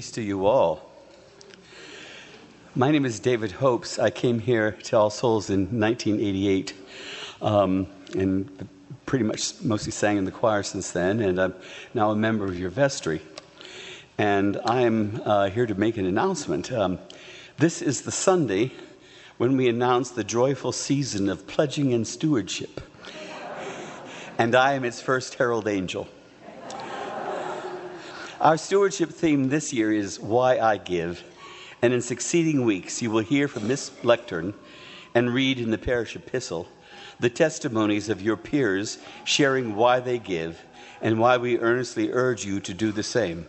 Peace to you all. My name is David Hopes. I came here to All Souls in 1988 um, and pretty much mostly sang in the choir since then, and I'm now a member of your vestry. And I'm uh, here to make an announcement. Um, this is the Sunday when we announce the joyful season of pledging and stewardship. And I am its first herald angel. Our stewardship theme this year is Why I Give. And in succeeding weeks, you will hear from Miss Lectern and read in the parish epistle the testimonies of your peers sharing why they give and why we earnestly urge you to do the same.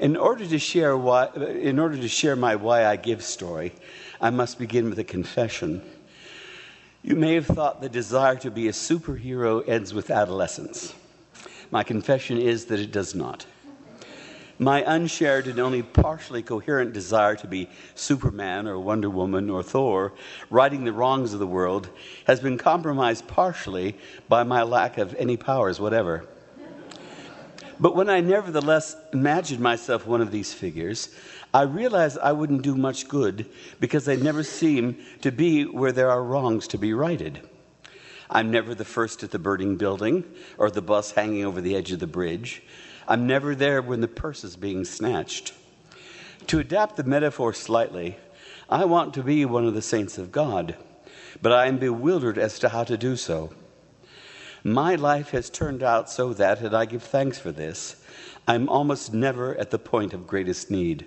In order to share why, in order to share my why I give story, I must begin with a confession. You may have thought the desire to be a superhero ends with adolescence. My confession is that it does not. My unshared and only partially coherent desire to be Superman or Wonder Woman or Thor, righting the wrongs of the world, has been compromised partially by my lack of any powers whatever. But when I nevertheless imagined myself one of these figures, I realized I wouldn't do much good because they never seem to be where there are wrongs to be righted. I'm never the first at the burning building or the bus hanging over the edge of the bridge. I'm never there when the purse is being snatched. To adapt the metaphor slightly, I want to be one of the saints of God, but I am bewildered as to how to do so. My life has turned out so that, and I give thanks for this, I'm almost never at the point of greatest need.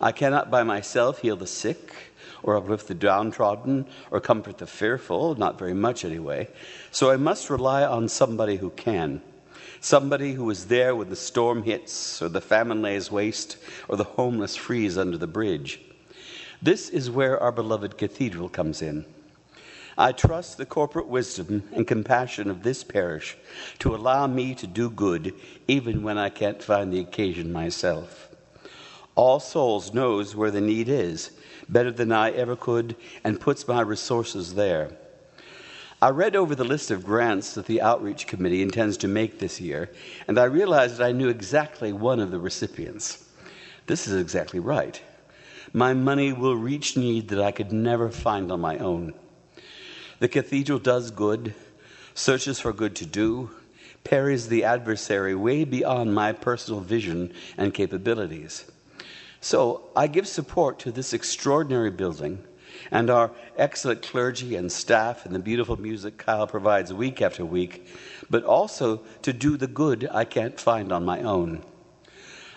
I cannot by myself heal the sick, or uplift the downtrodden, or comfort the fearful, not very much anyway, so I must rely on somebody who can. Somebody who is there when the storm hits, or the famine lays waste, or the homeless freeze under the bridge. This is where our beloved cathedral comes in. I trust the corporate wisdom and compassion of this parish to allow me to do good even when I can't find the occasion myself. All Souls knows where the need is better than I ever could and puts my resources there. I read over the list of grants that the Outreach Committee intends to make this year, and I realized that I knew exactly one of the recipients. This is exactly right. My money will reach need that I could never find on my own. The cathedral does good, searches for good to do, parries the adversary way beyond my personal vision and capabilities. So I give support to this extraordinary building and our excellent clergy and staff and the beautiful music Kyle provides week after week, but also to do the good I can't find on my own.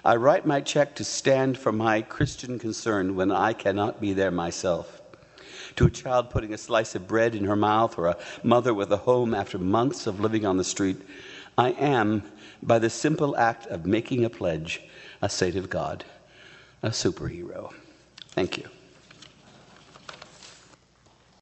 I write my check to stand for my Christian concern when I cannot be there myself to a child putting a slice of bread in her mouth or a mother with a home after months of living on the street, I am, by the simple act of making a pledge, a saint of God, a superhero. Thank you.